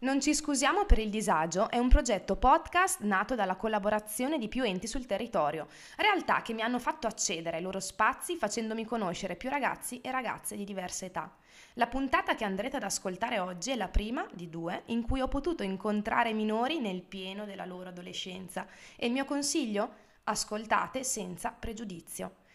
Non ci scusiamo per il disagio è un progetto podcast nato dalla collaborazione di più enti sul territorio, realtà che mi hanno fatto accedere ai loro spazi facendomi conoscere più ragazzi e ragazze di diverse età. La puntata che andrete ad ascoltare oggi è la prima di due in cui ho potuto incontrare minori nel pieno della loro adolescenza e il mio consiglio? Ascoltate senza pregiudizio.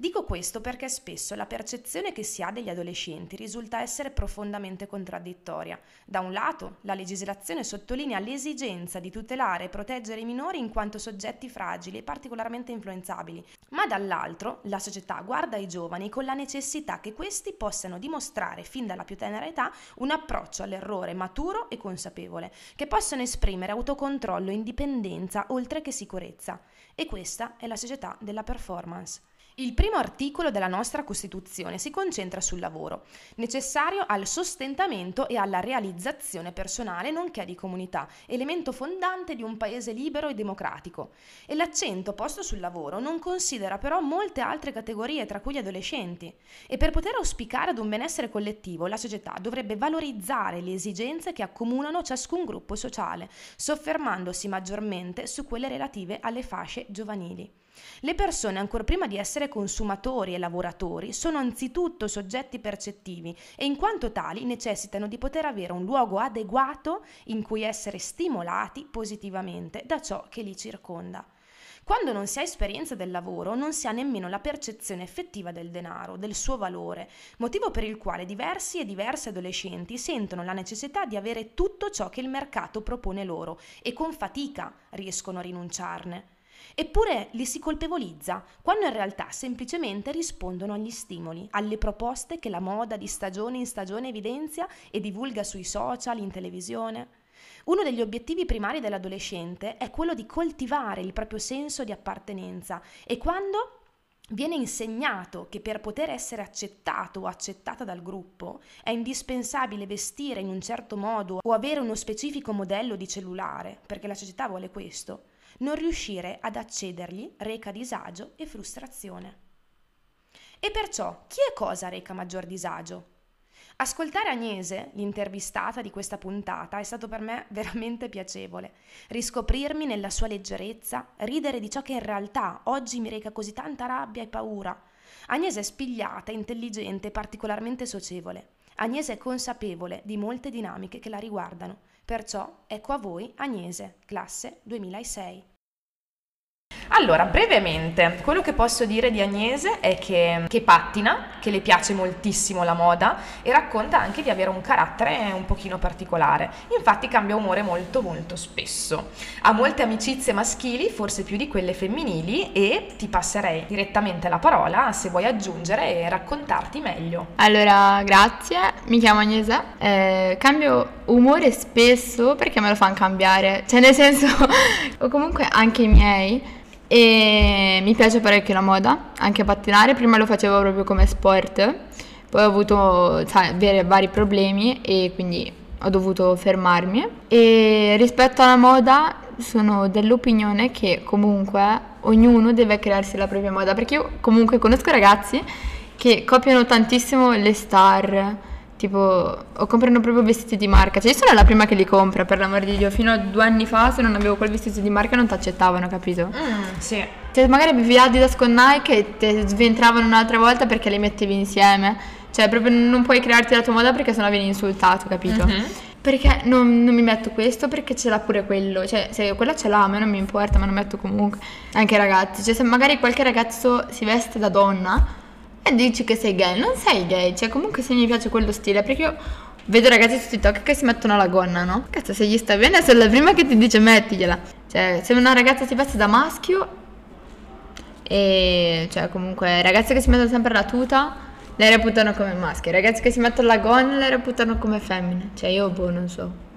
Dico questo perché spesso la percezione che si ha degli adolescenti risulta essere profondamente contraddittoria. Da un lato, la legislazione sottolinea l'esigenza di tutelare e proteggere i minori in quanto soggetti fragili e particolarmente influenzabili, ma dall'altro la società guarda ai giovani con la necessità che questi possano dimostrare fin dalla più tenera età un approccio all'errore maturo e consapevole, che possano esprimere autocontrollo indipendenza oltre che sicurezza. E questa è la società della performance. Il primo articolo della nostra Costituzione si concentra sul lavoro, necessario al sostentamento e alla realizzazione personale nonché di comunità, elemento fondante di un paese libero e democratico. E l'accento posto sul lavoro non considera però molte altre categorie, tra cui gli adolescenti. E per poter auspicare ad un benessere collettivo, la società dovrebbe valorizzare le esigenze che accomunano ciascun gruppo sociale, soffermandosi maggiormente su quelle relative alle fasce giovanili. Le persone, ancor prima di essere consumatori e lavoratori, sono anzitutto soggetti percettivi e in quanto tali necessitano di poter avere un luogo adeguato in cui essere stimolati positivamente da ciò che li circonda. Quando non si ha esperienza del lavoro, non si ha nemmeno la percezione effettiva del denaro, del suo valore, motivo per il quale diversi e diverse adolescenti sentono la necessità di avere tutto ciò che il mercato propone loro e con fatica riescono a rinunciarne. Eppure li si colpevolizza, quando in realtà semplicemente rispondono agli stimoli, alle proposte che la moda di stagione in stagione evidenzia e divulga sui social, in televisione. Uno degli obiettivi primari dell'adolescente è quello di coltivare il proprio senso di appartenenza e quando viene insegnato che per poter essere accettato o accettata dal gruppo è indispensabile vestire in un certo modo o avere uno specifico modello di cellulare, perché la società vuole questo, non riuscire ad accedergli reca disagio e frustrazione. E perciò chi è cosa reca maggior disagio? Ascoltare Agnese, l'intervistata di questa puntata, è stato per me veramente piacevole. Riscoprirmi nella sua leggerezza, ridere di ciò che in realtà oggi mi reca così tanta rabbia e paura. Agnese è spigliata, intelligente e particolarmente socievole. Agnese è consapevole di molte dinamiche che la riguardano. Perciò ecco a voi Agnese, classe 2006. Allora, brevemente, quello che posso dire di Agnese è che, che, pattina, che le piace moltissimo la moda e racconta anche di avere un carattere un pochino particolare. Infatti cambia umore molto molto spesso. Ha molte amicizie maschili, forse più di quelle femminili e ti passerei direttamente la parola se vuoi aggiungere e raccontarti meglio. Allora, grazie, mi chiamo Agnese, eh, cambio umore spesso perché me lo fanno cambiare, cioè nel senso, o comunque anche i miei e mi piace parecchio la moda, anche pattinare, prima lo facevo proprio come sport, poi ho avuto sai, vari problemi e quindi ho dovuto fermarmi. E rispetto alla moda sono dell'opinione che comunque ognuno deve crearsi la propria moda perché io comunque conosco ragazzi che copiano tantissimo le star tipo o comprano proprio vestiti di marca cioè io sono la prima che li compra per l'amor di Dio fino a due anni fa se non avevo quel vestito di marca non ti accettavano capito? Mm, sì cioè magari avevi Adidas con Nike e ti sventravano un'altra volta perché li mettevi insieme cioè proprio non puoi crearti la tua moda perché sennò vieni insultato capito? Mm-hmm. Perché non, non, mi metto questo? Perché ce l'ha pure quello. Cioè, se quella ce l'ha, a me non mi importa, ma lo metto comunque. Anche i ragazzi. Cioè, se magari qualche ragazzo si veste da donna, e dici che sei gay, non sei gay, cioè comunque se mi piace quello stile, perché io vedo ragazzi su TikTok che si mettono la gonna, no? Cazzo, se gli sta bene, sono la prima che ti dice mettigliela. Cioè, se una ragazza si veste da maschio e cioè comunque ragazze che si mettono sempre la tuta le reputano come maschi, ragazzi che si mettono la gonna le reputano come femmine. Cioè, io boh, non so.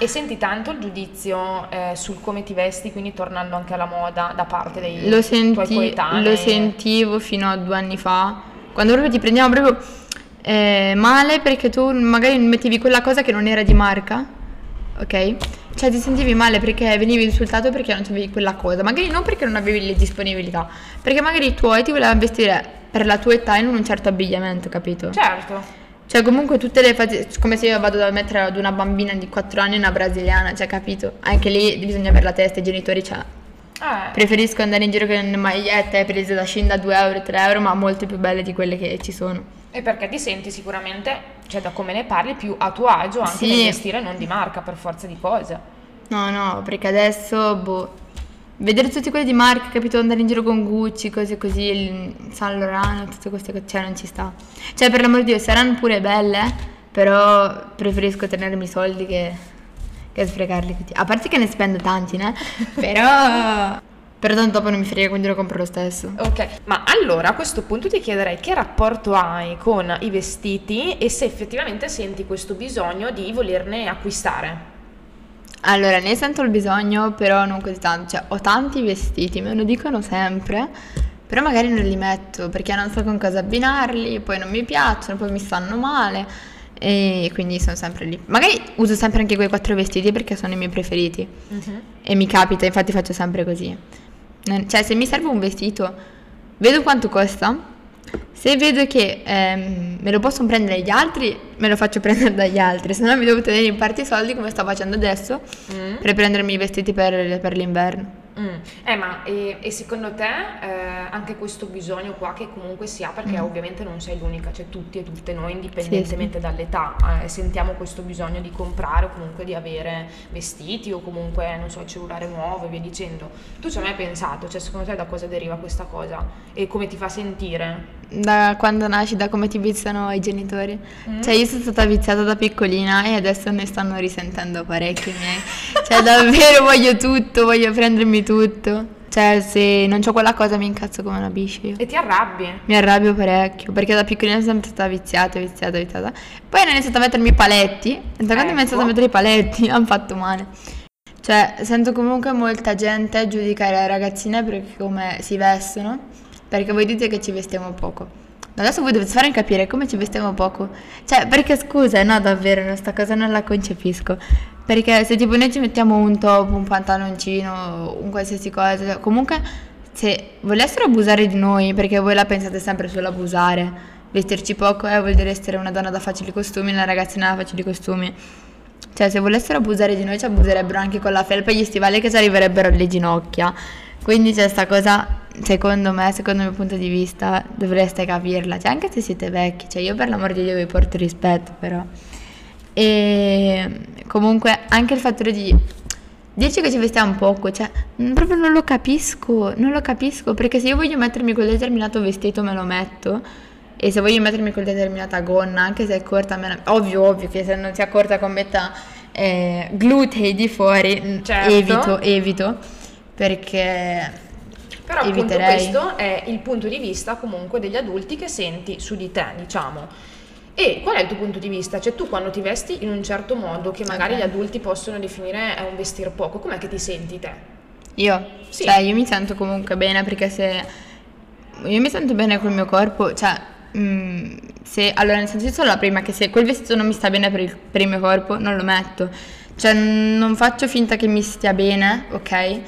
E senti tanto il giudizio eh, sul come ti vesti, quindi tornando anche alla moda da parte dei lo senti, tuoi coetanei? Lo sentivo fino a due anni fa, quando proprio ti prendiamo proprio eh, male perché tu magari mettevi quella cosa che non era di marca, ok? Cioè ti sentivi male perché venivi insultato perché non avevi quella cosa, magari non perché non avevi le disponibilità, perché magari i tuoi ti volevano vestire per la tua età in un certo abbigliamento, capito? Certo. Cioè, comunque tutte le fasi, come se io vado a mettere ad una bambina di 4 anni una brasiliana, cioè, capito? Anche lì bisogna avere la testa, i genitori, cioè, Eh, preferisco andare in giro con magliette prese da Shein da 2 euro, 3 euro, ma molte più belle di quelle che ci sono. E perché ti senti sicuramente, cioè da come ne parli, più a tuo agio anche Sì. nel vestire non di marca per forza di cose. No, no, perché adesso, boh, vedere tutti quelli di marca, capito, andare in giro con Gucci, cose così, il San Laurent, tutte queste cose, cioè non ci sta. Cioè, per l'amor di Dio, saranno pure belle, però preferisco tenermi i soldi che, che sprecarli tutti. A parte che ne spendo tanti, né? Però... Però tanto dopo non mi frega, quindi lo compro lo stesso. Ok, ma allora a questo punto ti chiederei che rapporto hai con i vestiti e se effettivamente senti questo bisogno di volerne acquistare. Allora, ne sento il bisogno, però non così tanto. Cioè, ho tanti vestiti, me lo dicono sempre, però magari non li metto perché non so con cosa abbinarli, poi non mi piacciono, poi mi stanno male e quindi sono sempre lì. Magari uso sempre anche quei quattro vestiti perché sono i miei preferiti e mi capita, infatti faccio sempre così. Cioè, se mi serve un vestito, vedo quanto costa. Se vedo che ehm, me lo possono prendere gli altri, me lo faccio prendere dagli altri, se no mi devo tenere in parte i soldi come sto facendo adesso Mm. per prendermi i vestiti per, per l'inverno. Mm. Eh, ma e, e secondo te eh, anche questo bisogno qua che comunque si ha, perché ovviamente non sei l'unica, cioè tutti e tutte noi, indipendentemente dall'età, eh, sentiamo questo bisogno di comprare o comunque di avere vestiti o comunque, non so, il cellulare nuovo e via dicendo. Tu ci hai mai pensato, cioè secondo te da cosa deriva questa cosa e come ti fa sentire? Da quando nasci, da come ti viziano i genitori. Cioè, io sono stata viziata da piccolina e adesso ne stanno risentendo parecchio i miei. Cioè, davvero voglio tutto, voglio prendermi tutto. Cioè, se non ho quella cosa mi incazzo come una biscia io. E ti arrabbi? Mi arrabbio parecchio perché da piccolina sono sempre stata viziata, viziata, viziata. Poi hanno iniziato a mettermi i paletti. E da quando Ecco. ho iniziato a mettere i paletti hanno fatto male. Cioè, sento comunque molta gente giudicare le ragazzine per come si vestono, perché voi dite che ci vestiamo poco. Adesso voi dovete farmi capire come ci vestiamo poco. Cioè, perché scusa, no, davvero, no, sta cosa non la concepisco. Perché se tipo noi ci mettiamo un top, un pantaloncino, un qualsiasi cosa, comunque se volessero abusare di noi, perché voi la pensate sempre sull'abusare, vestirci poco eh, vuol dire essere una donna da facili costumi, una ragazzina da facili costumi. Cioè, se volessero abusare di noi, ci abuserebbero anche con la felpa e gli stivali che ci arriverebbero alle ginocchia. Quindi c'è sta cosa, secondo me, secondo il mio punto di vista, dovreste capirla. Cioè, anche se siete vecchi, cioè io per l'amor di Dio vi porto rispetto, però. E comunque anche il fattore di dirci che ci vestiamo poco, cioè mm, proprio non lo capisco, non lo capisco, perché se io voglio mettermi quel determinato vestito me lo metto e se voglio mettermi quel determinata gonna, anche se è corta, me la- ovvio, ovvio che se non sia corta con metà eh, glutei di fuori, mm, Certo. evito, evito, perché Però appunto eviterei. questo è il punto di vista comunque degli adulti che senti su di te, diciamo. E qual è il tuo punto di vista? Cioè tu quando ti vesti in un certo modo che magari Ok. gli adulti possono definire è un vestir poco, com'è che ti senti te? Io, Sì. cioè, io mi sento comunque bene perché se io mi sento bene col mio corpo, cioè, mm, se allora nel senso io sono la prima che se quel vestito non mi sta bene per il, per il mio corpo, non lo metto. Cioè, non faccio finta che mi stia bene, ok?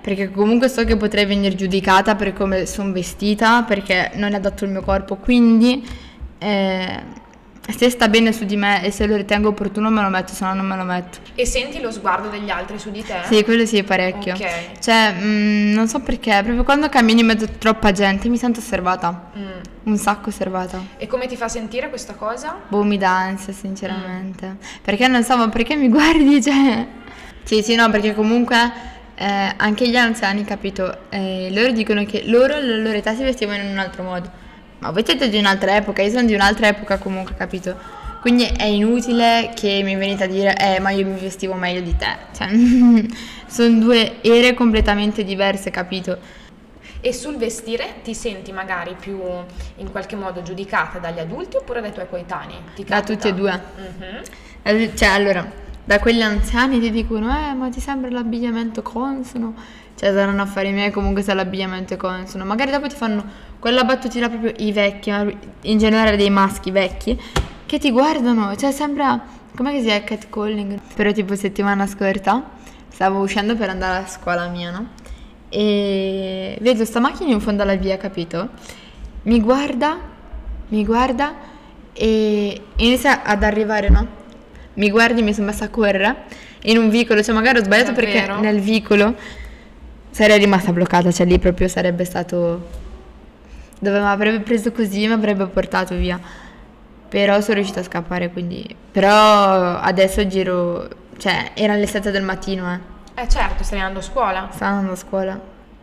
Perché comunque so che potrei venire giudicata per come sono vestita, perché non è adatto il mio corpo, quindi eh, se sta bene su di me e se lo ritengo opportuno me lo metto, se no non me lo metto. E senti lo sguardo degli altri su di te? Sì, quello sì, parecchio. Ok. Cioè, mm, non so perché, proprio quando cammini in mezzo a troppa gente mi sento osservata. Mm. Un sacco osservata. E come ti fa sentire questa cosa? Boh, mi dà ansia, sinceramente. Perché non so, ma perché mi guardi? Cioè... Sì, sì, no, perché comunque eh, anche gli anziani, capito? Eh, loro dicono che loro, alla loro età, si vestivano in un altro modo. Ma voi siete di un'altra epoca, io sono di un'altra epoca comunque, capito? Quindi è inutile che mi venite a dire, eh, ma io mi vestivo meglio di te. Cioè, sono due ere completamente diverse, capito? E sul vestire ti senti magari più in qualche modo giudicata dagli adulti oppure dai tuoi coetanei? Da tutti e due. Mhm. Eh, Cioè, allora, da quelli anziani ti dicono, eh, ma ti sembra l'abbigliamento consono? Cioè, saranno affari miei comunque se l'abbigliamento è consono. Magari dopo ti fanno quella battutina proprio i vecchi, ma in generale dei maschi vecchi, che ti guardano. Cioè, sembra, com'è che si è catcalling? Però tipo settimana scorsa stavo uscendo per andare a scuola mia, no? E vedo sta macchina in fondo alla via, capito? Mi guarda, mi guarda e inizia ad arrivare, no? Mi guardi, mi sono messa a correre in un vicolo, cioè magari ho sbagliato perché nel vicolo sarei rimasta bloccata, cioè lì proprio sarebbe stato dove mi avrebbe preso così mi avrebbe portato via. Però sono riuscita a scappare, quindi però adesso giro, cioè era le 7 del mattino, eh. Eh certo, stai andando a scuola. Stavo andando a scuola.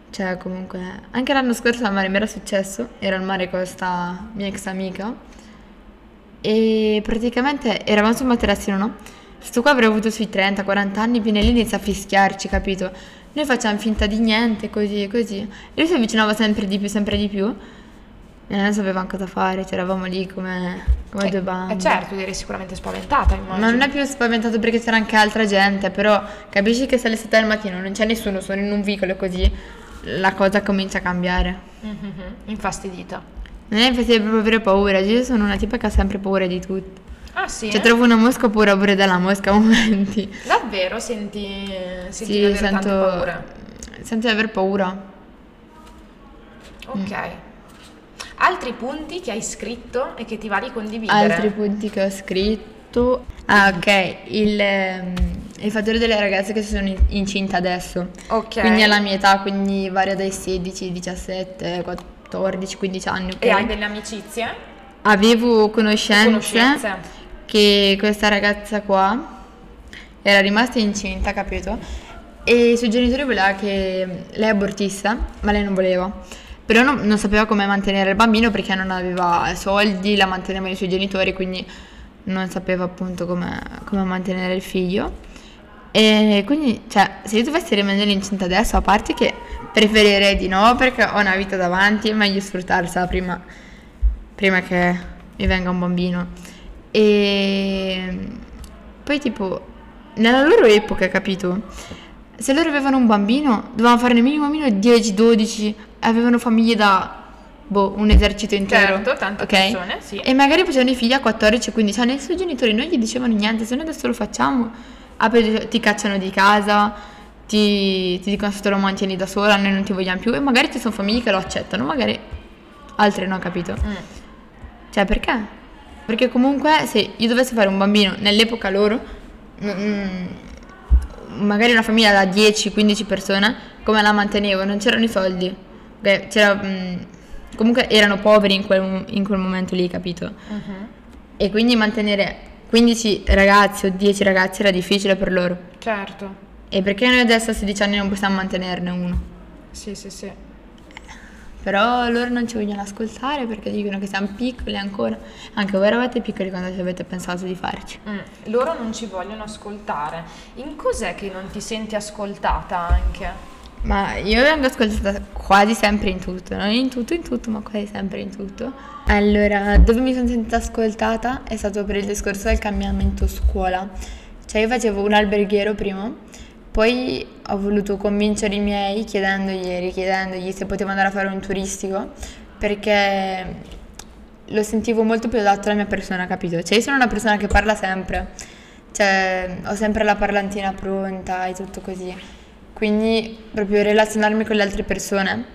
Cioè, comunque, anche l'anno scorso al mare mi era successo. Ero al mare con questa mia ex amica. E praticamente eravamo sul materassino, no? Questo qua avrà avuto sui 30-40 anni, viene lì e inizia a fischiarci, capito? Noi facciamo finta di niente, così e così. E lui si avvicinava sempre di più, sempre di più. E non sapevamo cosa fare, cioè eravamo lì come, come due Eh, bambini. eh certo, eri sicuramente spaventata, immagino. Ma non è più spaventato perché c'era anche altra gente, però capisci che se alle 7 del mattino non c'è nessuno, sono in un vicolo così, la cosa comincia a cambiare. Mhm, Infastidita. Non è infatti proprio avere paura, io sono una tipa che ha sempre paura di tutto. Ah sì? Cioè trovo una mosca ho paura pure della mosca a momenti. Davvero senti, senti di Sì, avere sento, tante paure? sento di aver paura. Ok. Altri punti che hai scritto e che ti va di condividere? Altri punti che ho scritto. Ah ok, il, ehm, il fattore delle ragazze che sono in- incinte adesso. Ok. Quindi alla mia età, quindi varia dai 16, 17, 14, 15 anni. ok? E hai delle amicizie? Avevo conoscenze, Conoscenze? Che questa ragazza qua era rimasta incinta, capito? E i suoi genitori voleva che lei abortisse, ma lei non voleva. Però non, non sapeva come mantenere il bambino perché non aveva soldi, la mantenevano i suoi genitori, quindi non sapeva appunto come, come mantenere il figlio. E quindi, cioè, se io dovessi rimanere incinta adesso, a parte che preferirei di no perché ho una vita davanti, è meglio sfruttarsela prima, prima che mi venga un bambino. E poi, tipo, nella loro epoca, capito? Se loro avevano un bambino, dovevano farne minimo meno 10, 12, avevano famiglie da boh, un esercito intero. Certo, tante ok? persone, sì. E magari facevano i figli a 14-15 anni e i suoi genitori non gli dicevano niente, se noi adesso lo facciamo, ah, ti cacciano di casa, ti, ti dicono se te lo mantieni da sola, noi non ti vogliamo più, e magari ci sono famiglie che lo accettano, magari altre no, capito? Mm. Cioè, perché? Perché comunque se io dovessi fare un bambino nell'epoca loro, mm, magari una famiglia da 10-15 persone, come la mantenevo? Non c'erano i soldi. Ok, c'era, mm, comunque erano poveri in quel, in quel momento lì, capito? Mhm. E quindi mantenere 15 ragazzi o 10 ragazzi era difficile per loro. Certo. E perché noi adesso a 16 anni non possiamo mantenerne uno? Sì, sì, sì. Però loro non ci vogliono ascoltare perché dicono che siamo piccoli ancora. Anche voi eravate piccoli quando ci avete pensato di farci. Mm, Loro non ci vogliono ascoltare. In cos'è che non ti senti ascoltata anche? Ma io vengo ascoltata quasi sempre in tutto, non in tutto in tutto, ma quasi sempre in tutto. Allora, dove mi sono sentita ascoltata è stato per il discorso del cambiamento scuola. Cioè io facevo un alberghiero prima, poi ho voluto convincere i miei chiedendogli, richiedendogli se potevo andare a fare un turistico, perché lo sentivo molto più adatto alla mia persona, capito? Cioè io sono una persona che parla sempre, cioè ho sempre la parlantina pronta e tutto così. Quindi proprio relazionarmi con le altre persone,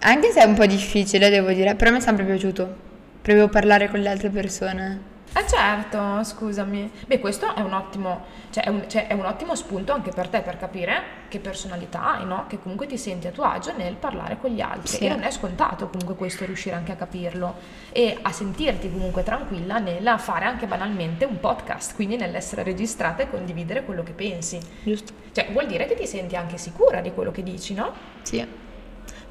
anche se è un po' difficile, devo dire, però mi è sempre piaciuto, proprio parlare con le altre persone. Eh certo, scusami. Beh, questo è un ottimo, cioè è un, cioè, è un ottimo spunto anche per te per capire che personalità hai, no? Che comunque ti senti a tuo agio nel parlare con gli altri. Sì. E non è scontato comunque questo riuscire anche a capirlo e a sentirti comunque tranquilla nel fare anche banalmente un podcast, quindi nell'essere registrata e condividere quello che pensi. Giusto? Cioè, vuol dire che ti senti anche sicura di quello che dici, no? Sì,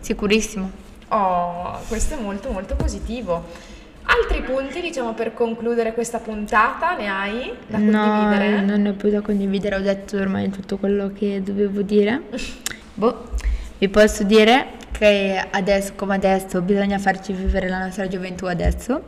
sicurissimo. Oh, questo è molto molto positivo. Altri punti, diciamo, per concludere questa puntata, ne hai da condividere? No, non ne ho più da condividere, ho detto ormai tutto quello che dovevo dire. boh, vi posso dire che adesso come adesso bisogna farci vivere la nostra gioventù adesso,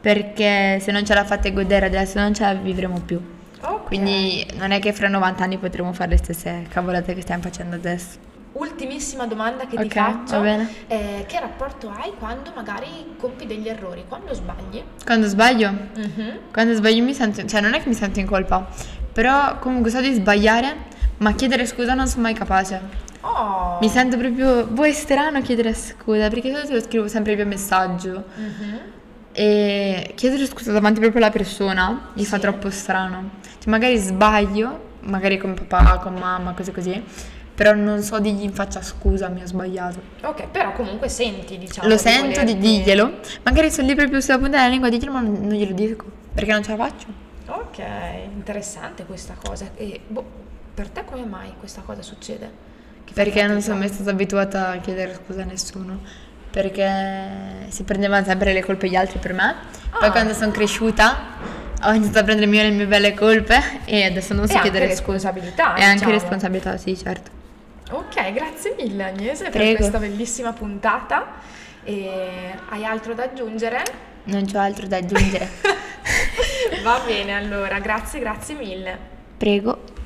perché se non ce la fate godere adesso non ce la vivremo più. Ok. Quindi non è che fra 90 anni potremo fare le stesse cavolate che stiamo facendo adesso. Ultimissima domanda che ti Ok, faccio. Eh, che rapporto hai quando magari compi degli errori? Quando sbagli? Quando sbaglio? Mhm. Quando sbaglio mi sento, cioè non è che mi sento in colpa, però comunque so di sbagliare, ma chiedere scusa non sono mai capace. Oh. Mi sento proprio, boh, è strano chiedere scusa, perché io te lo scrivo sempre via messaggio. Mhm. E chiedere scusa davanti proprio alla persona mi fa Sì. troppo strano. Cioè, magari sbaglio, magari con papà, con mamma, cose così, però non so dirgli in faccia scusa, mi ho sbagliato. Ok, però comunque senti, diciamo. Lo di sento di volerti- dirglielo, magari sono lì proprio sulla punta della lingua di dirglielo, ma non glielo dico, perché non ce la faccio. Ok, interessante questa cosa. E boh, per te come mai questa cosa succede? Che Perché non sono mai stata abituata a chiedere scusa a nessuno. Perché si prendevano sempre le colpe gli altri per me. Poi Ah. quando sono cresciuta ho iniziato a prendere io le mie belle colpe e adesso non so E anche chiedere scusa. responsabilità, E anche diciamo. responsabilità, sì, certo. Ok, grazie mille Agnese per Prego. questa bellissima puntata. E hai altro da aggiungere? Non c'ho altro da aggiungere. Va bene, allora, grazie, grazie mille. Prego.